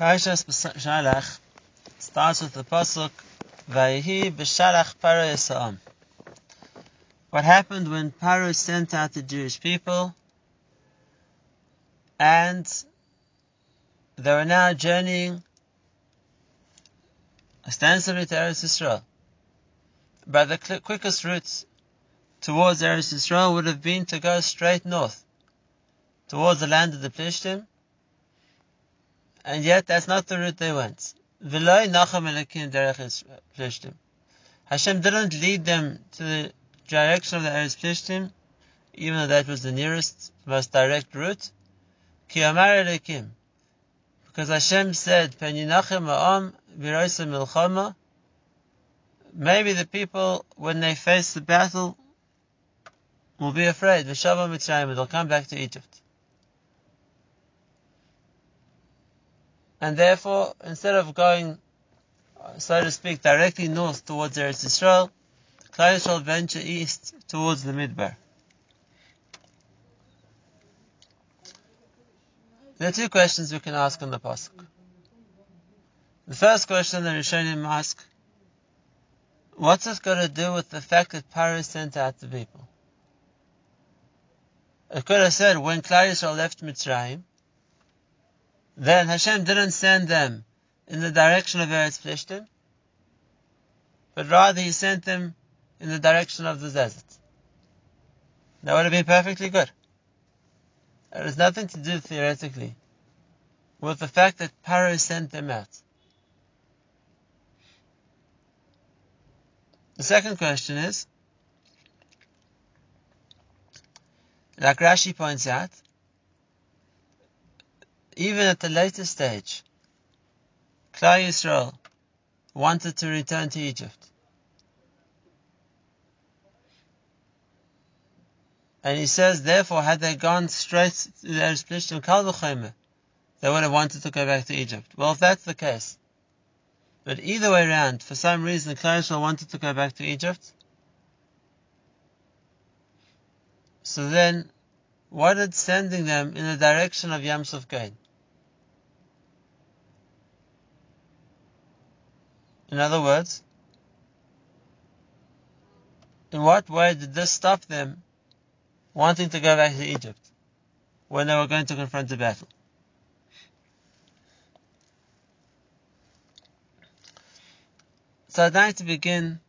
Parashas B'Shalach starts with the pasuk Vayihi B'Shalach Paro Yisrael. What happened when Paro sent out the Jewish people, and they were now journeying ostensibly to Eretz Yisrael. But the quickest route towards Eretz Yisrael would have been to go straight north, towards the land of the Plishtim, and yet that's not the route they went. Hashem didn't lead them to the direction of the Eretz Plishtim, even though that was the nearest, most direct route. Because Hashem said, Maybe the people, when they face the battle, will be afraid. They'll come back to Egypt. And therefore, instead of going, so to speak, directly north towards Eretz Yisrael, Klal shall venture east towards the Midbar. There are two questions we can ask on the pasuk. The first question the Rishonim ask: What's it got to do with the fact that Paro sent out the people? It could have said when Klal Yisrael left Mitzrayim, then Hashem didn't send them in the direction of Eretz Plishtim, but rather He sent them in the direction of the desert. That would have been perfectly good. It has nothing to do theoretically with the fact that Paro sent them out. The second question is, like Rashi points out, even at the later stage, Klal Yisrael wanted to return to Egypt. And he says, therefore, had they gone straight to the Eretz Plishtim Kal they would have wanted to go back to Egypt. Well, if that's the case, but either way around, for some reason, Klal wanted to go back to Egypt. So then, what did sending them in the direction of Yam Suf Gain? In other words, in what way did this stop them wanting to go back to Egypt when they were going to confront the battle? So I'd like to begin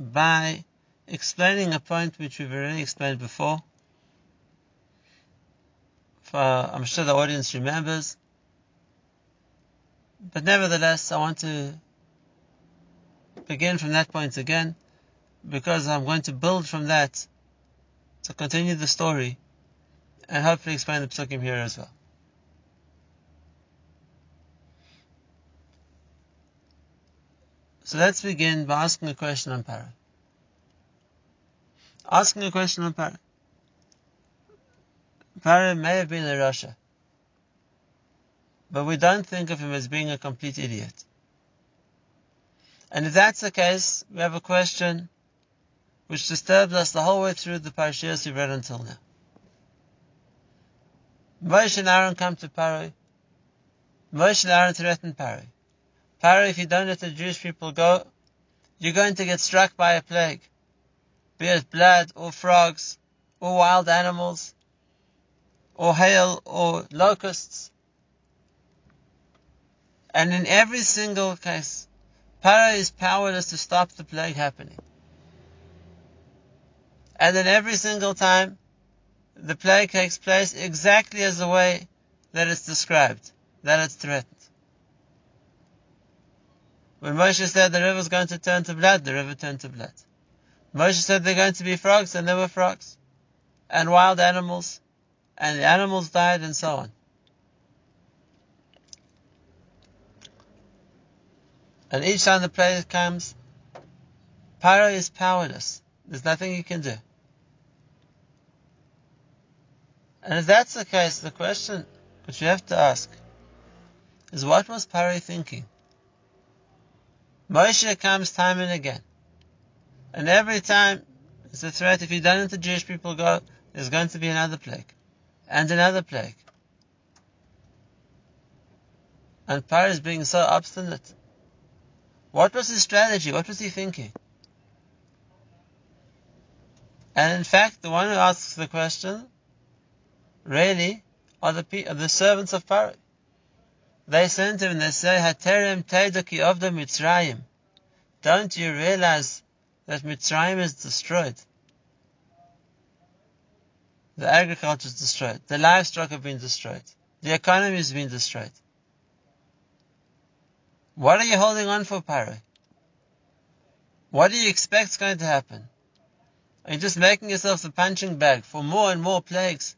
by explaining a point which we've already explained before. For I'm sure the audience remembers but nevertheless, I want to begin from that point again, because I'm going to build from that to continue the story and hopefully explain the psukim here as well. So let's begin by asking a question on Paro. Asking a question on Paro. Paro may have been a Rasha but we don't think of him as being a complete idiot. And if that's the case, we have a question which disturbs us the whole way through the parashas we read until now. Moshe and Aaron come to Paro. Moshe and Aaron threaten Paro. Paro, if you don't let the Jewish people go, you're going to get struck by a plague, be it blood or frogs or wild animals or hail or locusts. And in every single case, Paro is powerless to stop the plague happening. And in every single time, the plague takes place exactly as the way that it's described, that it's threatened. When Moshe said the river is going to turn to blood, the river turned to blood. Moshe said there are going to be frogs, and there were frogs. And wild animals, and the animals died, and so on. And each time the plague comes, Paro is powerless. There's nothing he can do. And if that's the case, the question which we have to ask is what was Paro thinking? Moshe comes time and again. And every time it's a threat, if you don't let the Jewish people go, there's going to be another plague. And another plague. And Paro is being so obstinate. What was his strategy? What was he thinking? And in fact, the one who asks the question, really, are the, are the servants of Paro. They sent him and they say, Haterem Teidaki of the Mitzrayim. Don't you realize that Mitzrayim is destroyed? The agriculture is destroyed. The livestock have been destroyed. The economy has been destroyed. What are you holding on for, Paro? What do you expect is going to happen? Are you just making yourself the punching bag for more and more plagues?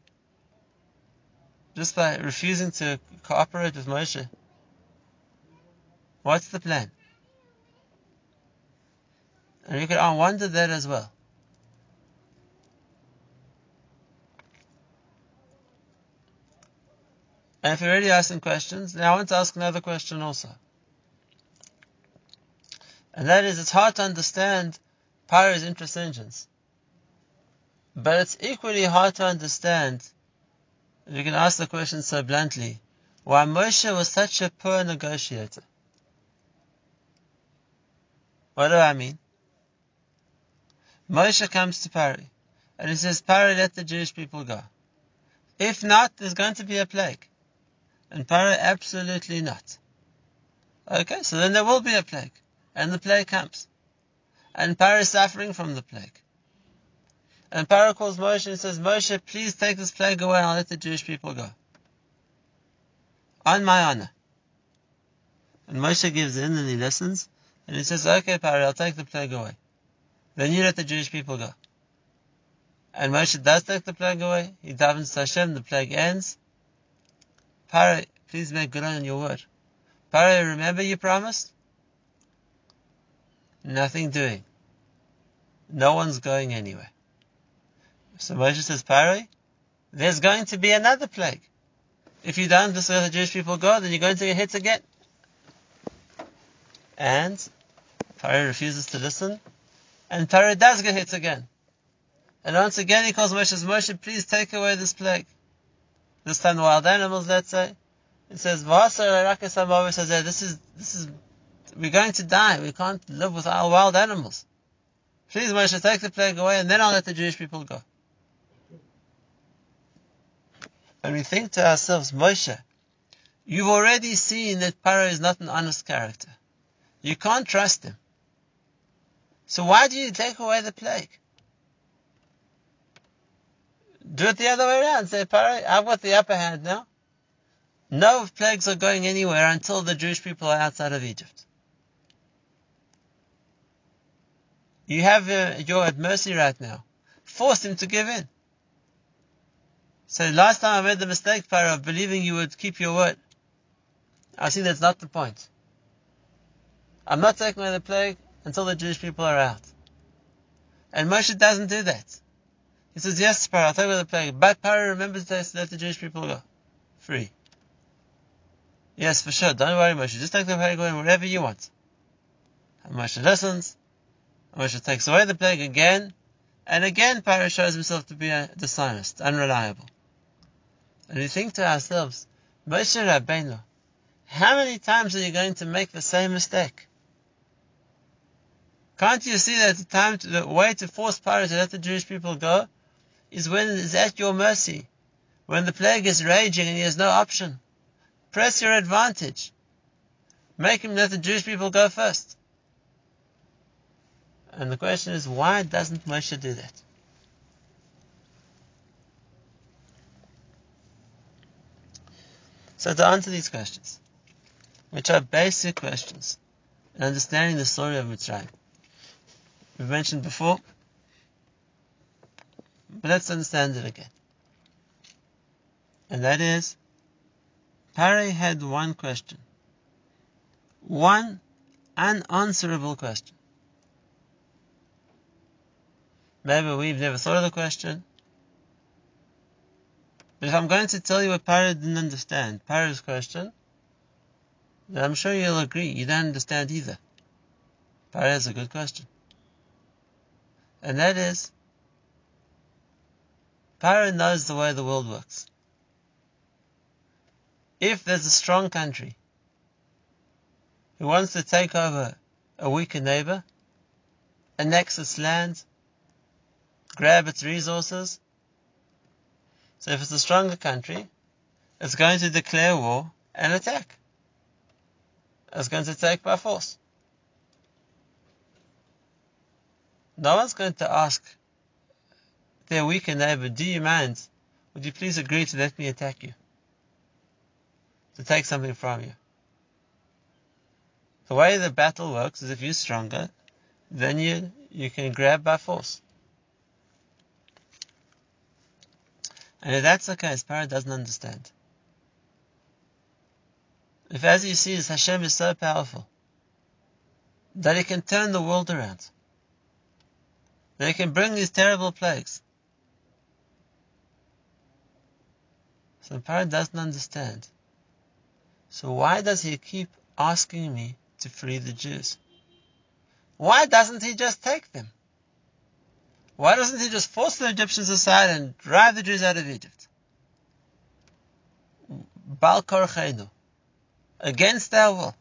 Just by refusing to cooperate with Moshe? What's the plan? And you could wonder that as well. And if you're already asking questions, now I want to ask another question also. And that is, it's hard to understand Paro's interest engines. But it's equally hard to understand, if you can ask the question so bluntly, why Moshe was such a poor negotiator. What do I mean? Moshe comes to Paro and he says, Paro, let the Jewish people go. If not, there's going to be a plague. And Paro, absolutely not. Okay, so then there will be a plague. And the plague comes. And Paro is suffering from the plague. And Paro calls Moshe and says, Moshe, please take this plague away and I'll let the Jewish people go. On my honor. And Moshe gives in and he listens and he says, okay, Paro, I'll take the plague away. Then you let the Jewish people go. And Moshe does take the plague away. He davens to Hashem, the plague ends. Paro, please make good on your word. Paro, remember you promised? Nothing doing. No one's going anywhere. So Moshe says, Paro, there's going to be another plague. If you don't just let the Jewish people go, then you're going to get hit again. And Paro refuses to listen, and Paro does get hit again. And once again he calls Moshe, Moshe, please take away this plague. This time the wild animals, let's say. It says, Vasa says, this is, this is we're going to die. We can't live with our wild animals. Please, Moshe, take the plague away, and then I'll let the Jewish people go. And we think to ourselves, Moshe, you've already seen that Paro is not an honest character. You can't trust him. So why do you take away the plague? Do it the other way around. Say, Paro, I've got the upper hand now. No plagues are going anywhere until the Jewish people are outside of Egypt. You have uh, you're at mercy right now. Force him to give in. So last time I made the mistake, Paro, of believing you would keep your word. I see that's not the point. I'm not taking away the plague until the Jewish people are out. And Moshe doesn't do that. He says, yes, Paro, I'll take away the plague. But Paro remembers to let the Jewish people go. Free. Yes, for sure. Don't worry, Moshe. Just take the plague away wherever you want. And Moshe listens. Moshe takes away the plague again, and again Paro shows himself to be dishonest, unreliable. And we think to ourselves, Moshe Rabbeinu, how many times are you going to make the same mistake? Can't you see that the time to, the way to force Paro to let the Jewish people go is when it is at your mercy, when the plague is raging and he has no option. Press your advantage. Make him let the Jewish people go first. And the question is, why doesn't Moshe do that? So to answer these questions, which are basic questions, in understanding the story of Mitzrayim, we've mentioned before, but let's understand it again. And that is, Paro had one question. One unanswerable question. Maybe we've never thought of the question. But if I'm going to tell you what Paro didn't understand, Paro's question, then I'm sure you'll agree you don't understand either. Paro has a good question. And that is, Paro knows the way the world works. If there's a strong country who wants to take over a weaker neighbor, annex its land, grab its resources. So if it's a stronger country, it's going to declare war and attack. It's going to take by force. No one's going to ask their weaker neighbor, do you mind? Would you please agree to let me attack you? To take something from you. The way the battle works is if you're stronger, then you, you can grab by force. And if that's the case, Paro doesn't understand. If as he sees Hashem is so powerful that he can turn the world around, that he can bring these terrible plagues, so Paro doesn't understand. So why does he keep asking me to free the Jews? Why doesn't he just take them? Why doesn't he just force the Egyptians aside and drive the Jews out of Egypt? Bal Korchenu. Against our will.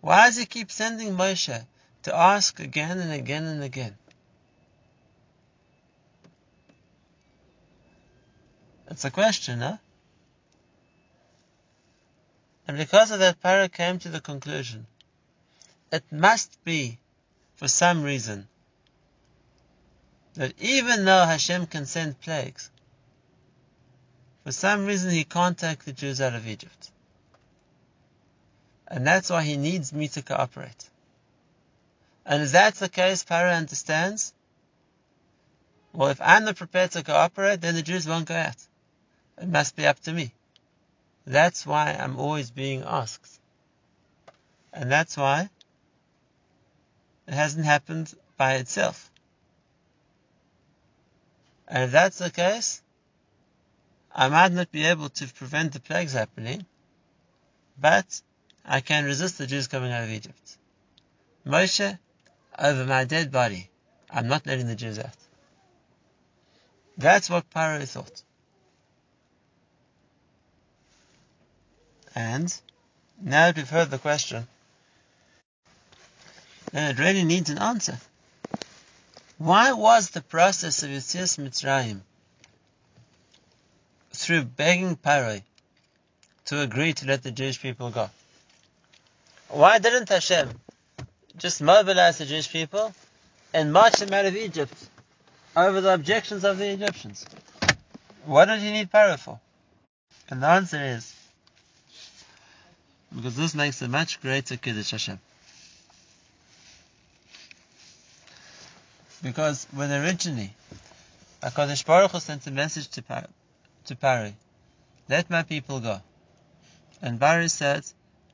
Why does he keep sending Moshe to ask again and again and again? It's a question, huh? And because of that, Paro came to the conclusion it must be for some reason that even though Hashem can send plagues, for some reason he can't take the Jews out of Egypt. And that's why he needs me to cooperate. And if that's the case, Paro understands, well, if I'm not prepared to cooperate, then the Jews won't go out. It must be up to me. That's why I'm always being asked. And that's why it hasn't happened by itself. And if that's the case, I might not be able to prevent the plagues happening, but I can resist the Jews coming out of Egypt. Moshe, over my dead body, I'm not letting the Jews out. That's what Paro thought. And now that we've heard the question, then it really needs an answer. Why was the process of Yetzias Mitzrayim through begging Paro to agree to let the Jewish people go? Why didn't Hashem just mobilize the Jewish people and march them out of Egypt over the objections of the Egyptians? What did he need Paro for? And the answer is because this makes a much greater Kiddush Hashem. Because when originally HaKadosh Baruch Hu sent a message to, Par- to Paro, let my people go. And Paro said,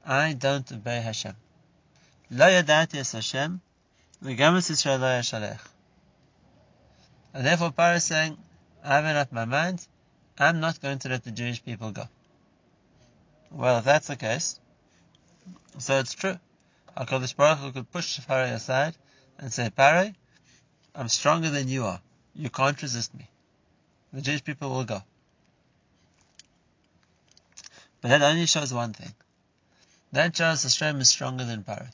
I don't obey Hashem. Lo es Hashem, v'gam es Yisrael lo yashalech. And therefore Paro is saying, I made up my mind, I'm not going to let the Jewish people go. Well, if that's the case, so it's true. HaKadosh Baruch Hu could push Paro aside and say, Paro, I'm stronger than you are. You can't resist me. The Jewish people will go. But that only shows one thing. That shows Hashem is stronger than Paro.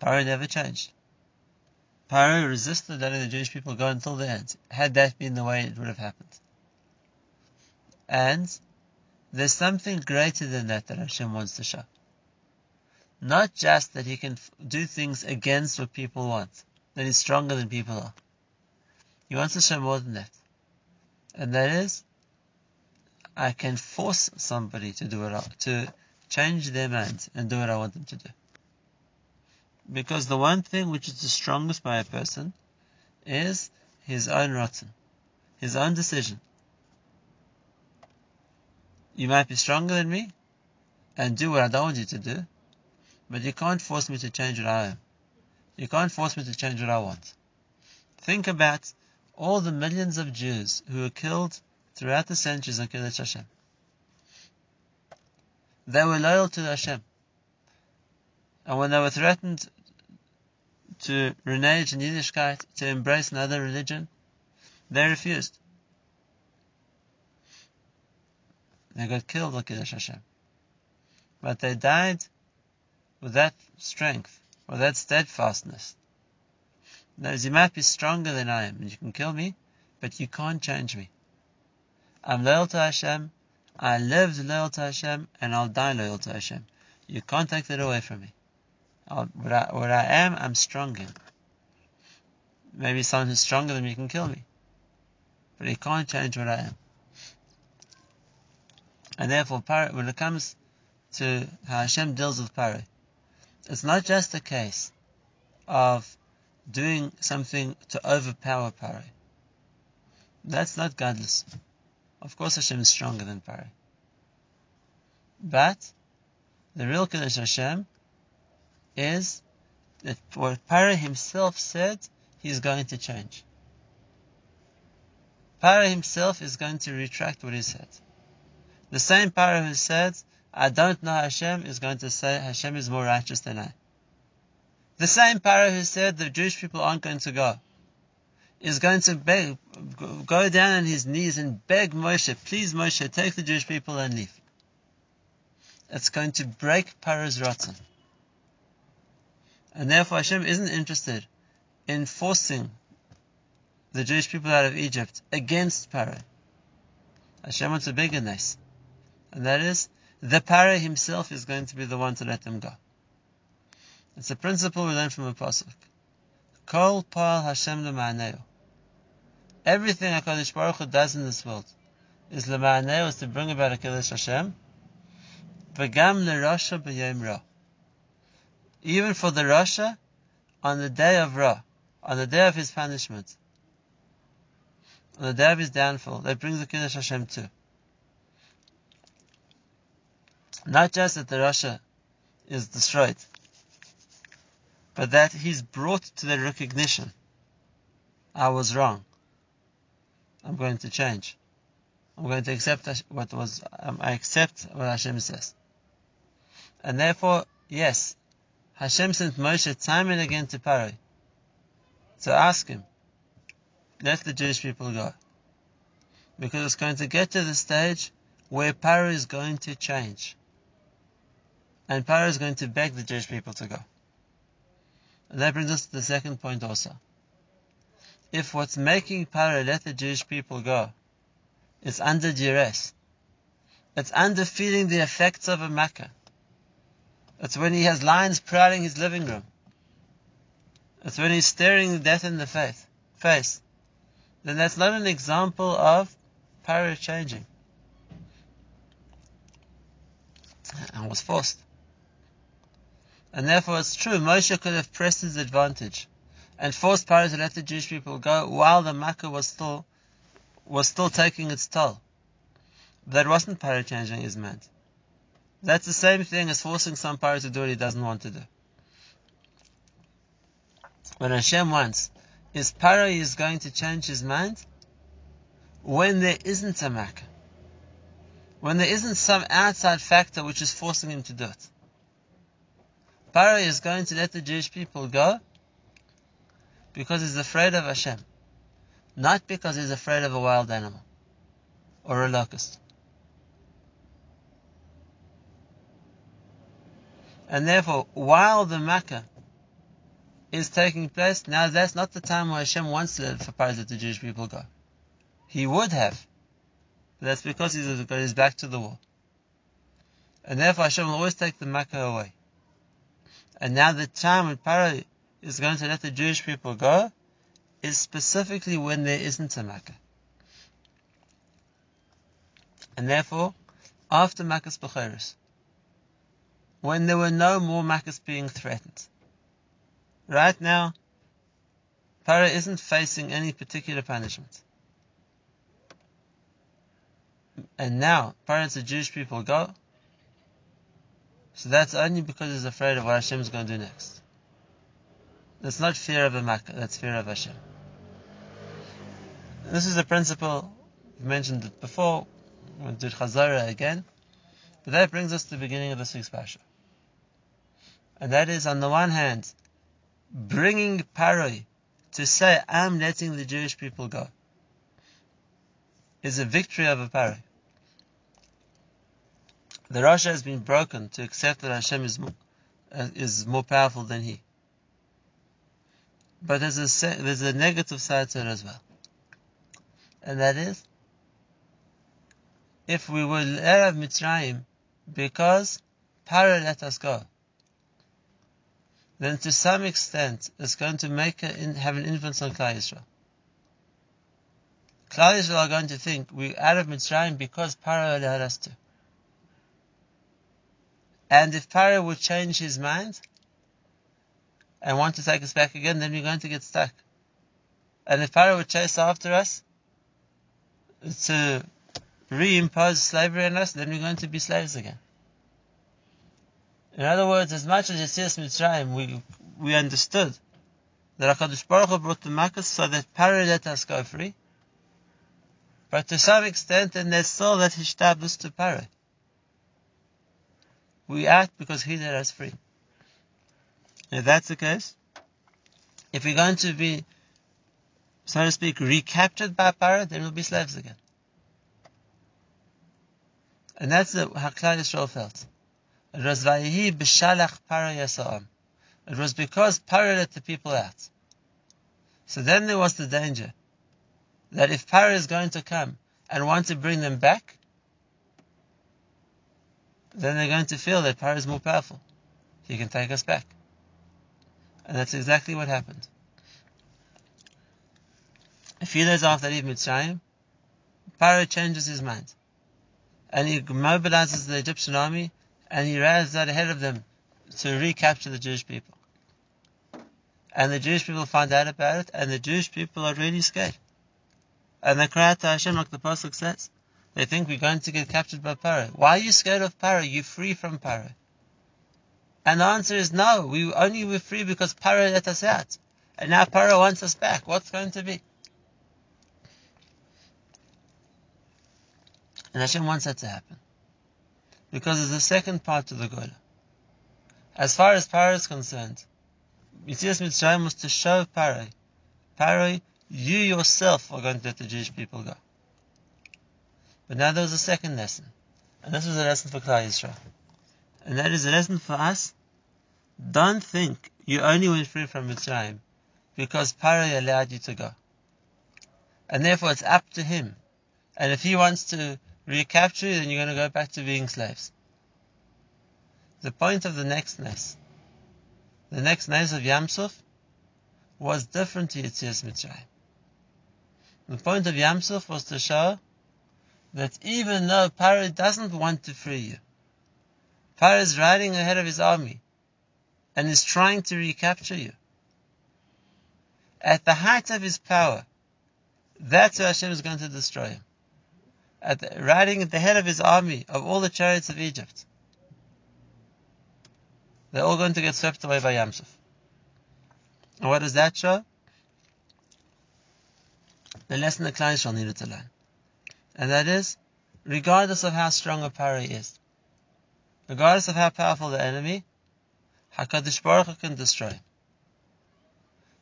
Paro never changed. Paro resisted letting the Jewish people go until the end. Had that been the way it would have happened. And there's something greater than that that Hashem wants to show. Not just that he can do things against what people want, that he's stronger than people are. He wants to show more than that. And that is, I can force somebody to do what I, to change their mind and do what I want them to do. Because the one thing which is the strongest by a person is his own ratzon, his own decision. You might be stronger than me and do what I don't want you to do, but you can't force me to change what I am. You can't force me to change what I want. Think about all the millions of Jews who were killed throughout the centuries on Kiddush Hashem. They were loyal to Hashem. And when they were threatened to renege in Yiddishkeit, to embrace another religion, they refused. They got killed on Kiddush Hashem. But they died with that strength, with that steadfastness. Knows you might be stronger than I am, and you can kill me, but you can't change me. I'm loyal to Hashem, I lived loyal to Hashem, and I'll die loyal to Hashem. You can't take that away from me. I'll, what, I, what I am, I'm strong in. Maybe someone who's stronger than me can kill me. But he can't change what I am. And therefore, when it comes to how Hashem deals with Paro, it's not just a case of doing something to overpower Paro. That's not godless. Of course Hashem is stronger than Paro. But the real Kiddush Hashem is that what Paro himself said, he's going to change. Paro himself is going to retract what he said. The same Paro who said, I don't know Hashem, is going to say Hashem is more righteous than I. The same Paro who said the Jewish people aren't going to go, is going to beg, go down on his knees and beg Moshe, please Moshe, take the Jewish people and leave. It's going to break Paro's ratzon. And therefore Hashem isn't interested in forcing the Jewish people out of Egypt against Paro. Hashem wants a bigger nes. And that is, the Paro himself is going to be the one to let them go. It's a principle we learn from a pasuk. Kol pal Hashem lema'aneu. Everything HaKadosh Baruch Hu does in this world is lema'aneu, is to bring about a Kiddush Hashem. V'gam l'rasha b'yom ra. Even for the Rasha, on the day of Ra, on the day of his punishment, on the day of his downfall, that brings the Kiddush Hashem too. Not just that the Rasha is destroyed, but that he's brought to the recognition I was wrong. I'm going to change. I'm going to accept what was, um, I accept what Hashem says. And therefore, yes, Hashem sent Moshe time and again to Paro to ask him, let the Jewish people go. Because it's going to get to the stage where Paro is going to change. And Paro is going to beg the Jewish people to go. And that brings us to the second point also. If what's making Paro let the Jewish people go is under duress, it's under feeling the effects of a makkah. It's when he has lions prowling his living room. It's when he's staring death in the face. face. Then that's not an example of Paro changing. And was forced. And therefore it's true, Moshe could have pressed his advantage and forced Paro to let the Jewish people go while the Makkah was still was still taking its toll. But that wasn't Paro changing his mind. That's the same thing as forcing some Paro to do what he doesn't want to do. When Hashem wants, is Paro is going to change his mind when there isn't a Makkah. When there isn't some outside factor which is forcing him to do it. Paro is going to let the Jewish people go because he's afraid of Hashem, not because he's afraid of a wild animal or a locust. And therefore, while the Makkah is taking place, now that's not the time where Hashem wants to for Paro that the Jewish people go. He would have. But that's because he's got his back to the wall. And therefore Hashem will always take the Makkah away. And now the time when Paro is going to let the Jewish people go is specifically when there isn't a Makkah. And therefore, after Makkas Bechoros, when there were no more Makkahs being threatened, right now, Paro isn't facing any particular punishment. And now, Paro the Jewish people go, so that's only because he's afraid of what Hashem is going to do next. That's not fear of a Makkah, that's fear of Hashem. This is a principle, we mentioned it before, we'll do Chazara again, but that brings us to the beginning of the sixth Pasha. And that is, on the one hand, bringing Paroi to say, I'm letting the Jewish people go, is a victory over Paroi. The Rasha has been broken to accept that Hashem is more, uh, is more powerful than he. But there's a, there's a negative side to it as well. And that is, if we let of Mitzrayim because Paro let us go, then to some extent it's going to make a, have an influence on Klal Yisrael. Klal Yisrael are going to think we're out of Mitzrayim because Paro allowed us to. And if Paro would change his mind and want to take us back again, then we're going to get stuck. And if Paro would chase after us to reimpose slavery on us, then we're going to be slaves again. In other words, as much as Yetzias Mitzrayim, we, we understood that HaKadosh Baruch Hu brought the Makkah so that Paro let us go free. But to some extent, then there's still that Hishtabdus to Paro. We act because He let us free. If that's the case, if we're going to be, so to speak, recaptured by Paro, then we'll be slaves again. And that's how Klal Yisrael felt. It was Vayihi b'shalach. It was because Paro let the people out. So then there was the danger that if Paro is going to come and want to bring them back, then they're going to feel that Paro is more powerful. He can take us back. And that's exactly what happened. A few days after leaving Mitzrayim, Paro changes his mind. And he mobilizes the Egyptian army and he rides out ahead of them to recapture the Jewish people. And the Jewish people find out about it, and the Jewish people are really scared. And they cry out to Hashem like the Pasuk says. They think we're going to get captured by Paro. Why are you scared of Paro? You're free from Paro. And the answer is no. We only were free because Paro let us out. And now Paro wants us back. What's going to be? And Hashem wants that to happen because it's the second part of the Geula. As far as Paro is concerned, Yitzias Mitzrayim was to show Paro, Paro, you yourself are going to let the Jewish people go. But now there was a second lesson, and this was a lesson for Klal Yisrael, and that is a lesson for us. Don't think you only went free from Mitzrayim because Paro allowed you to go, and therefore it's up to him. And if he wants to recapture you, then you're going to go back to being slaves. The point of the next nes, the next nes of Yamsuf, was different to Yitzias Mitzrayim. The point of Yamsuf was to show that even though Paro doesn't want to free you, Paro is riding ahead of his army and is trying to recapture you. At the height of his power, that's where Hashem is going to destroy him at the, riding at the head of his army of all the chariots of Egypt. They're all going to get swept away by Yamsuf. And what does that show? The lesson the Klal Yisrael needed to learn. And that is, regardless of how strong a Paro is, regardless of how powerful the enemy, HaKadosh Baruch Hu can destroy.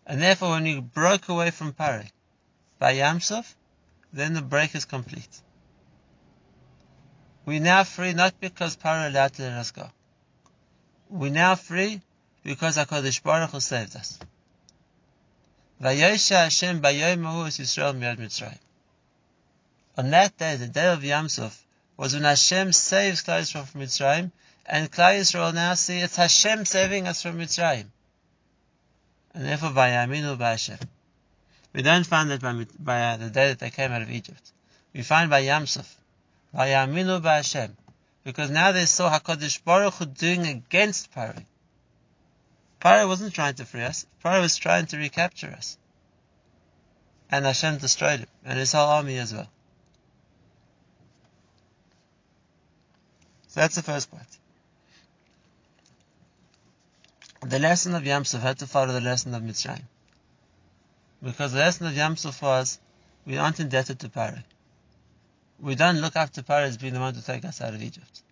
And therefore, when you broke away from Paro by Yamsuf, then the break is complete. We're now free not because Paro allowed to let us go. We're now free because HaKadosh Baruch Hu saved us. Vayosha Hashem bayom Yisrael miyad Mitzrayim. On that day, the day of Yam Suf, was when Hashem saves Klal Yisrael from Mitzrayim, and Klal Yisrael now see it's Hashem saving us from Mitzrayim. And therefore, by Yaminu, by Hashem. We don't find that by, by uh, the day that they came out of Egypt. We find by Yam Suf. by b'Hashem. Because now they saw HaKadosh Baruch Hu doing against Paro. Paro wasn't trying to free us. Paro was trying to recapture us. And Hashem destroyed him, and his whole army as well. So that's the first part. The lesson of Yamsuf had to follow the lesson of Mitzrayim. Because the lesson of Yamsuf was, we aren't indebted to Paro we don't look after Paro as being the one to take us out of Egypt.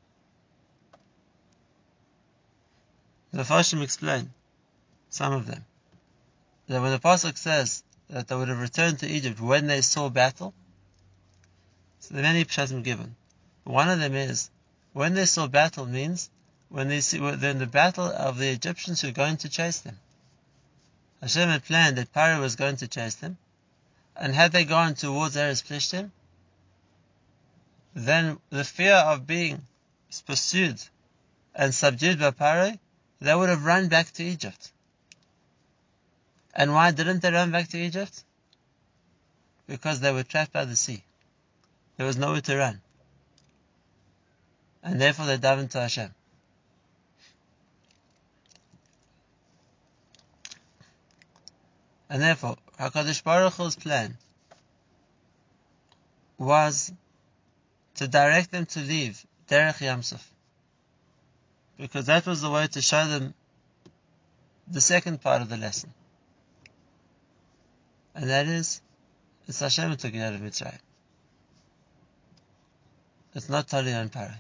The Farshim explain, some of them, that when the Pasuk says that they would have returned to Egypt when they saw battle, so there are many pshatim given. One of them is, when they saw battle means when they see when the battle of the Egyptians who are going to chase them. Hashem had planned that Paro was going to chase them, and had they gone towards Eretz Plishtim, then the fear of being pursued and subdued by Paro, they would have run back to Egypt. And why didn't they run back to Egypt? Because they were trapped by the sea. There was nowhere to run. And therefore they davened to Hashem. And therefore, HaKadosh Baruch Hu's plan was to direct them to leave Derech Yamsuf. Because that was the way to show them the second part of the lesson. And that is, it's Hashem who took it out of Mitzrayim. It's not Tali and Paro.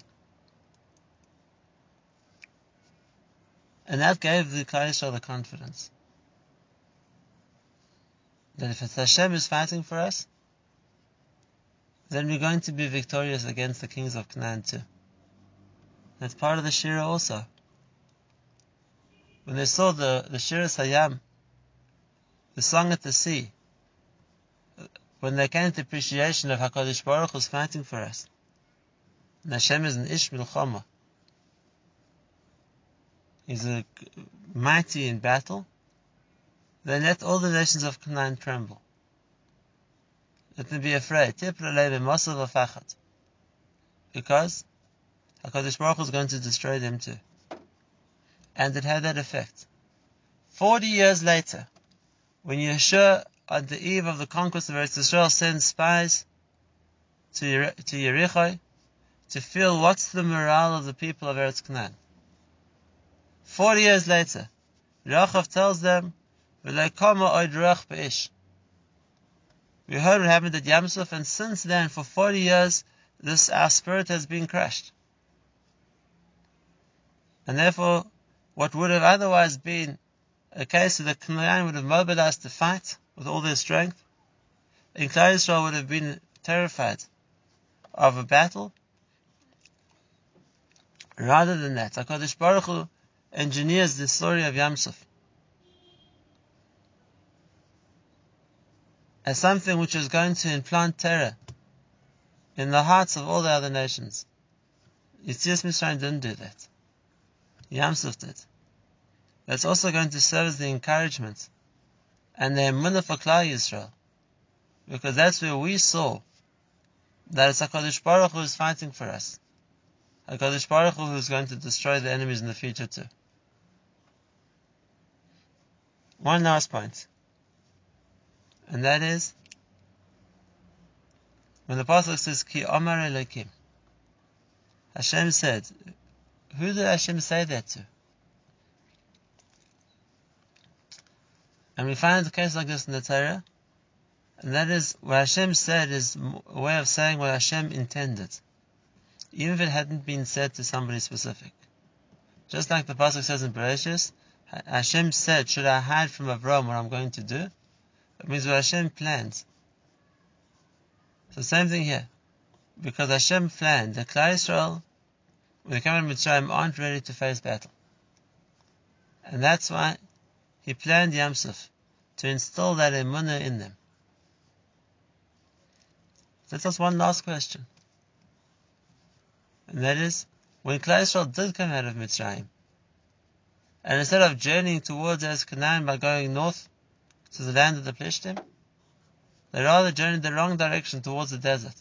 And that gave the Klal the confidence that if Hashem is fighting for us, then we're going to be victorious against the kings of Canaan too. That's part of the Shira also. When they saw the, the Shira Hayam, the song at the sea, when they came to appreciation of HaKadosh Baruch Hu's fighting for us, and Hashem is an Ish Milchama, He's a mighty in battle, then let all the nations of Canaan tremble. Let them be afraid. Because HaKadosh Baruch is going to destroy them too. And it had that effect. Forty years later, when Yehoshua, on the eve of the conquest of Eretz Israel, sends spies to, to Yericho to feel what's the morale of the people of Eretz Canaan. Forty years later, Rachav tells them, we heard what happened at Yamsuf, and since then, for 40 years, this our spirit has been crushed. And therefore, what would have otherwise been a case of the Canaan would have mobilized to fight with all their strength, and Klal Yisrael would have been terrified of a battle. Rather than that, HaKadosh Baruch Hu engineers the story of Yamsuf as something which is going to implant terror in the hearts of all the other nations. Yitzias Mitzrayim didn't do that. Yamsuf did. That's also going to serve as the encouragement and the emunah for Klal Yisrael, because that's where we saw that it's Hakadosh Baruch Hu is fighting for us. Hakadosh Baruch Hu is going to destroy the enemies in the future too. One last. And that is when the Pasuk says, Ki Omar Elokim. Hashem said, who did Hashem say that to? And we find a case like this in the Torah, and that is what Hashem said is a way of saying what Hashem intended, even if it hadn't been said to somebody specific. Just like the pasuk says in Bereshis, Hashem said, "Should I hide from Avram what I'm going to do?" That means what Hashem plans. So same thing here. Because Hashem planned that Klal Yisrael, when they come in Mitzrayim, aren't ready to face battle. And that's why He planned Yamsuf, to install that emunah in them. Let us one last question. And that is, when Klal did come out of Mitzrayim, and instead of journeying towards Eretz Canaan by going north, to the land of the Plishtim, they rather journeyed the wrong direction towards the desert.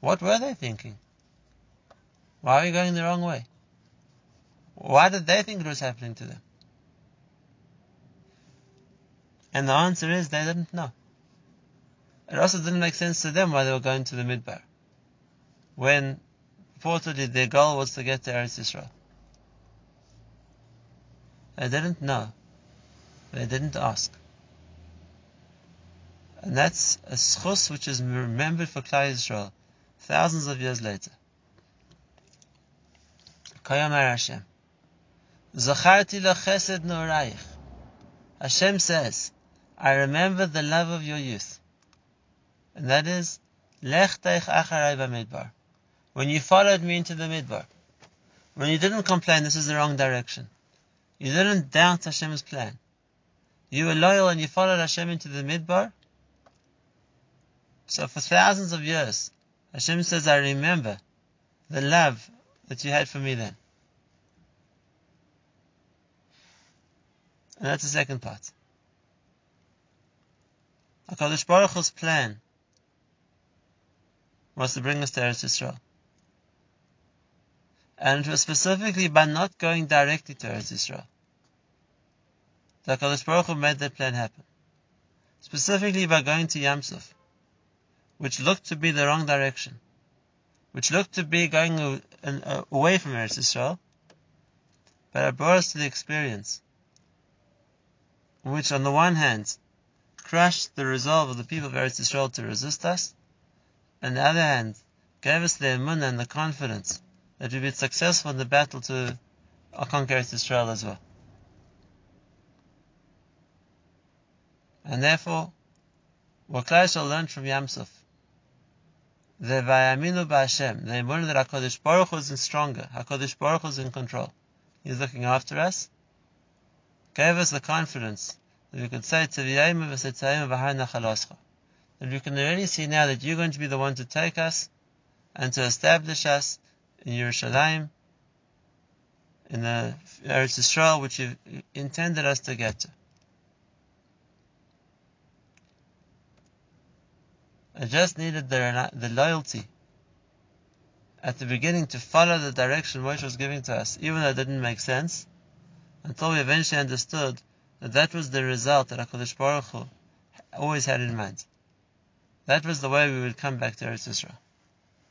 What were they thinking? Why are we going the wrong way? Why did they think it was happening to them? And the answer is they didn't know. It also didn't make sense to them why they were going to the Midbar, when reportedly their goal was to get to Eretz Israel. They didn't know. They didn't ask. And that's a zchus which is remembered for Klal Yisrael thousands of years later. Kayamar Hashem. Zacharti chesed noraich. Hashem says, I remember the love of your youth. And that is, Lech teich acharai b'midbar. When you followed me into the midbar, when you didn't complain this is the wrong direction, you didn't doubt Hashem's plan, you were loyal and you followed Hashem into the midbar, so for thousands of years, Hashem says, I remember the love that you had for me then. And that's the second part. HaKadosh Baruch Hu's plan was to bring us to Eretz Yisrael. And it was specifically by not going directly to Eretz Yisrael. That HaKadosh Baruch Hu made that plan happen. Specifically by going to Yamsuf, which looked to be the wrong direction, which looked to be going uh, away from Eretz Yisrael, but it brought us to the experience, which on the one hand crushed the resolve of the people of Eretz Yisrael to resist us, and on the other hand gave us the emunah and the confidence that we'd be successful in the battle to uh, conquer Eretz Yisrael as well. And therefore, what Klal shall learn from Yamsuf, the Vayaminu Ba'Hashem, the emunah that HaKadosh Baruch Hu is stronger, HaKadosh Baruch Hu is in control, He's looking after us, gave us the confidence that we could say to the aim of Sittaim b'har nachalasha that we can already see now that you're going to be the one to take us and to establish us in Yerushalayim, in the Eretz Yisrael, which you intended us to get to. I just needed the, the loyalty at the beginning to follow the direction Moshe was giving to us, even though it didn't make sense, until we eventually understood that that was the result that HaKadosh Baruch Hu always had in mind. That was the way we would come back to Eretz Yisrael.